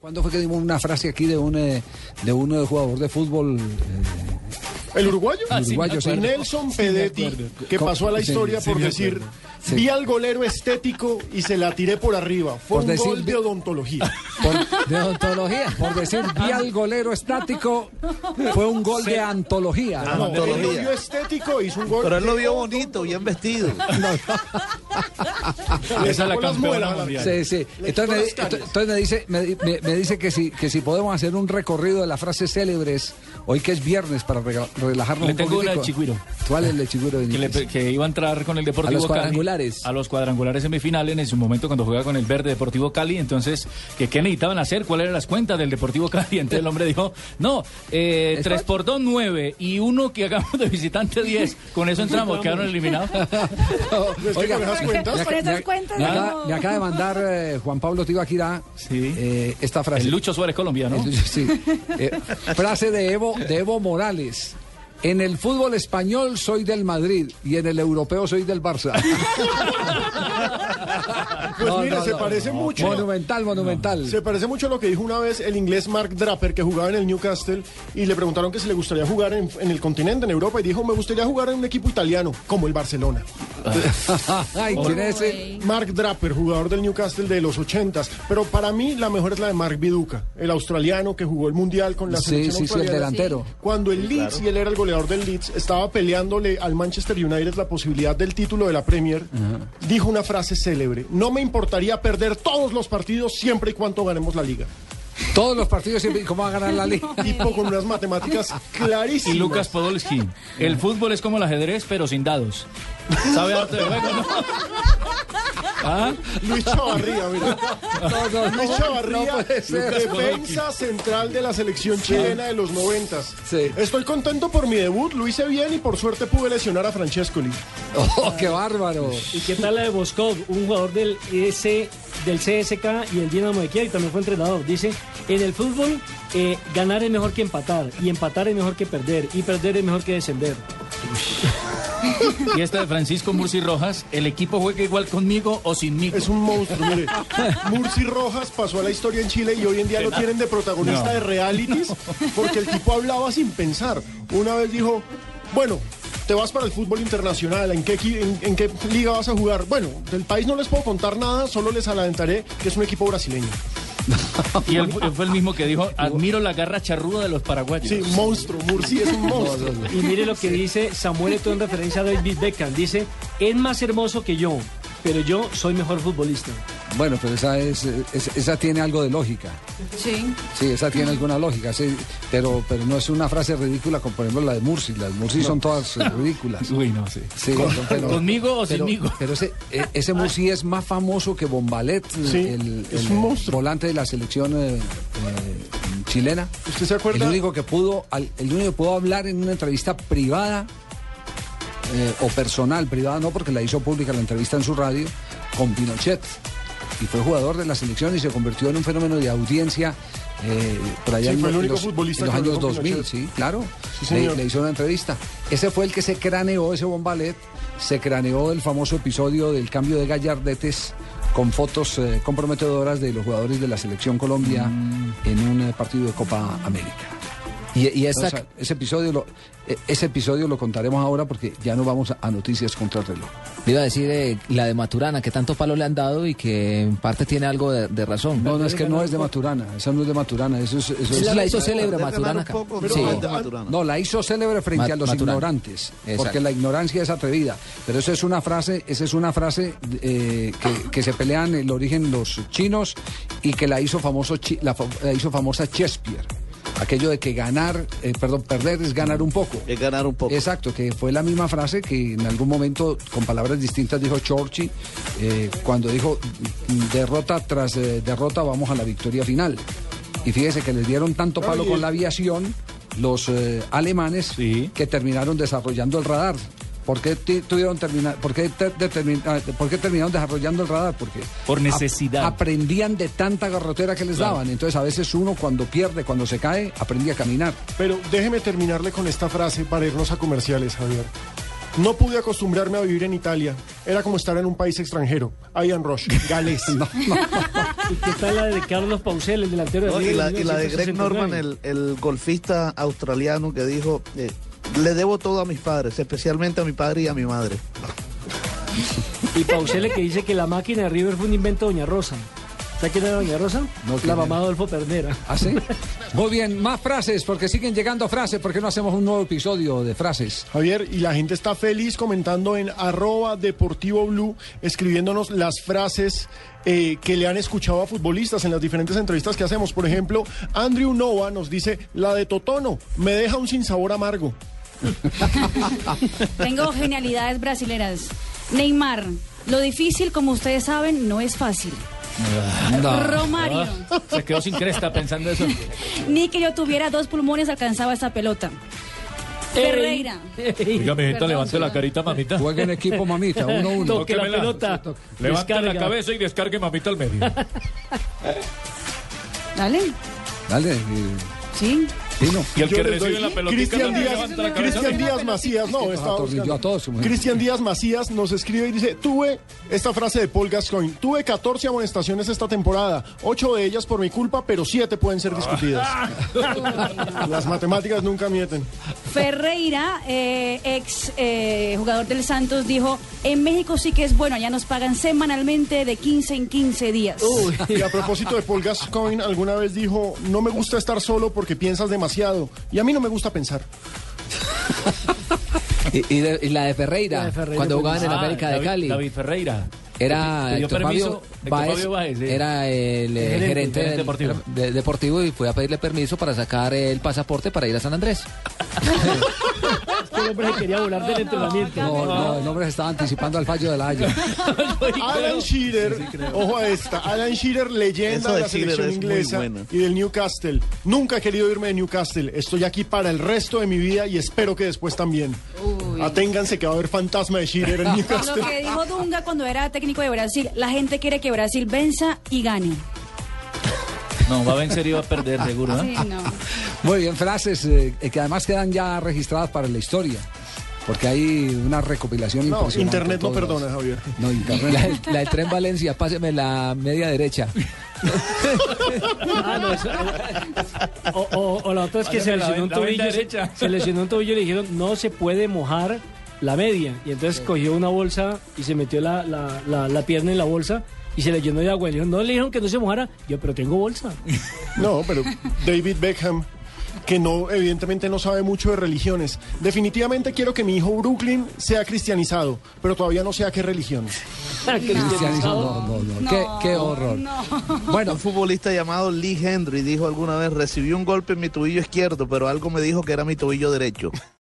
¿Cuándo fue que dimos una frase aquí de un, eh, de uno de jugador de fútbol? eh, ¿El uruguayo? Ah, sí, uruguayo, sí. Nelson Pedetti, que pasó a la historia sí, por decir, vi al golero estético y se la tiré por arriba. Fue Por un decir- gol de odontología. por, de ontología. Por decir, vi al golero estático, fue un gol de antología. No, él lo Antología. vio estético, hizo un gol Pero él lo vio bonito, bien vestido. Esa es la campeona mundial. Sí, sí. Entonces, me, entonces dice, me, me- me dice que si, que si podemos hacer un recorrido de las frases célebres, hoy que es viernes, para rega- relajarnos Le un tengo una de Chigüiro. ¿Cuál es el de Chigüiro? que, le- que iba a entrar con el Deportivo A los Cali. cuadrangulares. A los cuadrangulares semifinales en su momento cuando jugaba con el Verde Deportivo Cali. Entonces, que ¿qué necesitaban hacer? ¿Cuáles eran las cuentas del Deportivo Cali? Entonces el hombre dijo, no, eh, ¿Es 3 por 2, 9 y uno que hagamos de visitante 10. Con eso entramos, quedaron eliminados. Que con esas cuentas- me, ac- me- no. acaba, me acaba de mandar eh, Juan Pablo Tibaquirá Sí. eh, esta frase. El Lucho Suárez colombiano. El sí. Eh, frase de Evo, de Evo Morales. En el fútbol español soy del Madrid y en el europeo soy del Barça. Pues No, mire, no, se no, parece no. mucho. Monumental, monumental. Se parece mucho a lo que dijo una vez el inglés Mark Draper, que jugaba en el Newcastle, y le preguntaron que si le gustaría jugar en, en el continente, en Europa, y dijo, me gustaría jugar en un equipo italiano, como el Barcelona. Ay, ¿quién es ese? Mark Draper, jugador del Newcastle de los 80s, pero para mí la mejor es la de Mark Viduca, el australiano que jugó el Mundial con la Sí, selección sí, sí, el australiana. delantero. Cuando el Leeds, y él era el goleador del Leeds, estaba peleándole al Manchester United la posibilidad del título de la Premier, dijo una frase célebre, no me importaría perder todos los partidos siempre y cuando ganemos la liga. Todos los partidos siempre, ¿cómo va a ganar la liga? Tipo con unas matemáticas clarísimas. Y Lucas Podolski. El fútbol es como el ajedrez, pero sin dados. ¿Sabe harto de juego, no? ¿Ah? Luis Chavarría, mira. No, no, Luis Chavarría, defensa central de la selección chilena de los noventas. Sí. Estoy contento por mi debut, lo hice bien y por suerte pude lesionar a Francescoli. Oh, qué bárbaro. ¿Y qué tal la de Boskov, un jugador del S, del CSK y el Dinamo de Kiev y también fue entrenador? Dice, en el fútbol eh, ganar es mejor que empatar y empatar es mejor que perder y perder es mejor que descender. Y esta de Francisco Murci Rojas, ¿el equipo juega igual conmigo o sinmigo? Es un monstruo, mire. Murci Rojas pasó a la historia en Chile y hoy en día lo tienen de protagonista No. de realities porque el tipo hablaba sin pensar. Una vez dijo, bueno, te vas para el fútbol internacional, ¿en qué, en qué liga vas a jugar? Bueno, del país no les puedo contar nada, solo les adelantaré que es un equipo brasileño. Y él, fue el mismo que dijo, admiro la garra charruda de los paraguayos. Sí, monstruo, Murci es un monstruo. Y mire lo que dice Samuel Eto'o en referencia a David Beckham. Dice, es más hermoso que yo, pero yo soy mejor futbolista. Bueno, pero esa es, es- esa tiene algo de lógica. Sí. Sí, esa tiene alguna lógica, sí, pero, pero no es una frase ridícula como por ejemplo la de Murci. Las Murci son todas ridículas. Uy, no, sí. Sí, pero- ¿Conmigo o pero, sinmigo? Pero ese, e- ese Murci es más famoso que Bombalet, Sí, el, es el un monstruo. volante de la selección eh, eh, chilena. ¿Usted se El acuerda? único que pudo, el único que pudo hablar en una entrevista privada eh, o personal, privada no, porque la hizo pública la entrevista en su radio con Pinochet. Y fue jugador de la selección y se convirtió en un fenómeno de audiencia eh, por allá Sí, en, fue el los- único los, futbolista en los que habló años con 2000, Pinochet. sí, claro. Sí, le, señor. le hizo una entrevista. Ese fue el que se craneó, ese bombalet, se craneó el famoso episodio del cambio de gallardetes con fotos eh, comprometedoras de los jugadores de la selección Colombia Mm. en un eh, partido de Copa América. Y, y esta, Entonces, ese episodio lo eh, ese episodio lo contaremos ahora porque ya no vamos a, a noticias contra el reloj. le iba a decir eh, la de Maturana, que tanto palo le han dado y que en parte tiene algo de, de razón. No, no es que no es de Maturana, esa no es de Maturana, eso es, eso es- Esa la hizo célebre Maturana Sí. No, la hizo célebre frente Ma- a los Maturana. ignorantes, Exacto. porque la ignorancia es atrevida. Pero esa es una frase, esa es una frase eh, que, que se pelean el origen los chinos y que la hizo famoso chi- la, fa- la hizo famosa Shakespeare. Aquello de que ganar, eh, perdón, perder es ganar un poco. Es ganar un poco. Exacto, que fue la misma frase que en algún momento, con palabras distintas, dijo Churchill eh, cuando dijo "Mm, derrota tras eh, derrota vamos a la victoria final. Y fíjese que les dieron tanto palo con la aviación los alemanes Sí. que terminaron desarrollando el radar. ¿Por qué, tuvieron terminar, por, qué te- determin- ah, por qué terminaron desarrollando el radar? Porque Por necesidad. ap- aprendían de tanta garrotera que les daban. Entonces a veces uno cuando pierde, cuando se cae, aprendía a caminar. Pero déjeme terminarle con esta frase para irnos a comerciales, Javier. No pude acostumbrarme a vivir en Italia. Era como estar en un país extranjero. Ian Rush, galés. No, no, no. ¿Y qué tal la de Carlos Pausel, el delantero de No, y, la, y la de Greg 1969? Norman, el, el golfista australiano que dijo, eh, le debo todo a mis padres, especialmente a mi padre y a mi madre. Y Pausele que dice que la máquina de River fue un invento de Doña Rosa. ¿Sabes quién era Doña Rosa? No, ¿quién la mamá de Adolfo Pernera. ¿Ah, sí? Muy bien, más frases, porque siguen llegando frases. ¿Por qué no hacemos un nuevo episodio de frases? Javier, y la gente está feliz comentando en arroba deportivo blue, escribiéndonos las frases eh, que le han escuchado a futbolistas en las diferentes entrevistas que hacemos. Por ejemplo, Andrew Nova nos dice, la de Totono, me deja un sinsabor amargo. Tengo genialidades brasileras. Neymar, lo difícil, como ustedes saben, no es fácil. Romario, Ah, se quedó sin cresta pensando eso. ni que yo tuviera dos pulmones alcanzaba esa pelota. Ferreira, Oiga, mijita, levante la carita, mamita. Juega en equipo, mamita, uno uno. Toque la pelota. Levante la cabeza y descargue mamita al medio. dale, Dale, sí. Y el que recibe la pelotita Cristian Díaz, la cabeza. Cristian Díaz Macías, no, a todos. Cristian Díaz Macías nos escribe y dice, tuve esta frase de Paul Gascoigne, tuve 14 amonestaciones esta temporada, 8 de ellas por mi culpa, pero 7 pueden ser discutidas. Las matemáticas nunca mienten. Ferreira, eh, ex eh, jugador del Santos, dijo, en México sí que es bueno, allá nos pagan semanalmente de 15 en 15 días. Y a propósito de Paul Gascoigne, alguna vez dijo, no me gusta estar solo porque piensas demasiado. Y a mí no me gusta pensar. Y, y de- y la de Ferreira, La de Ferreira cuando jugaban en Ah, América de David- Cali. David Ferreira. Era. Fabio sí. era el, eh, gerente, gerente, gerente del- deportivo. de- deportivo y fue a pedirle permiso para sacar el pasaporte para ir a San Andrés. Este hombre se quería volar del entrenamiento. No, no, el hombre se estaba anticipando al fallo de la Haya. Alan Shearer, ojo a esta, Alan Shearer, leyenda Eso de la Shearer selección inglesa bueno. y del Newcastle. Nunca he querido irme de Newcastle. Estoy aquí para el resto de mi vida y espero que después también. Aténganse que va a haber fantasma de Shearer en Newcastle. Lo que dijo Dunga cuando era técnico de Brasil, la gente quiere que Brasil venza y gane. No, va a vencer y va a perder, seguro, ¿no? Sí, no. Muy bien, frases eh, que además quedan ya registradas para la historia. Porque hay una recopilación No, impresionante. internet no perdona, Javier. No, La, internet. del- la del tren Valencia, páseme la media derecha. Ah, no, eso- o, o- o la otra es que se la lesionó un la tobillo. Se lesionó un tobillo y le dijeron, no se puede mojar la media. Y entonces cogió una bolsa y se metió la, la- la- la pierna en la bolsa y se le llenó de agua. Y le dijeron, no le dijeron que no se mojara. Yo, pero tengo bolsa. No, pero David Beckham, que no, evidentemente no sabe mucho de religiones. Definitivamente quiero que mi hijo Brooklyn sea cristianizado, pero todavía no sé a qué religión. Cristianizado, no, no, no. Qué, qué horror. No. Bueno, Un futbolista llamado Lee Henry dijo alguna vez, recibí un golpe en mi tobillo izquierdo, pero algo me dijo que era mi tobillo derecho.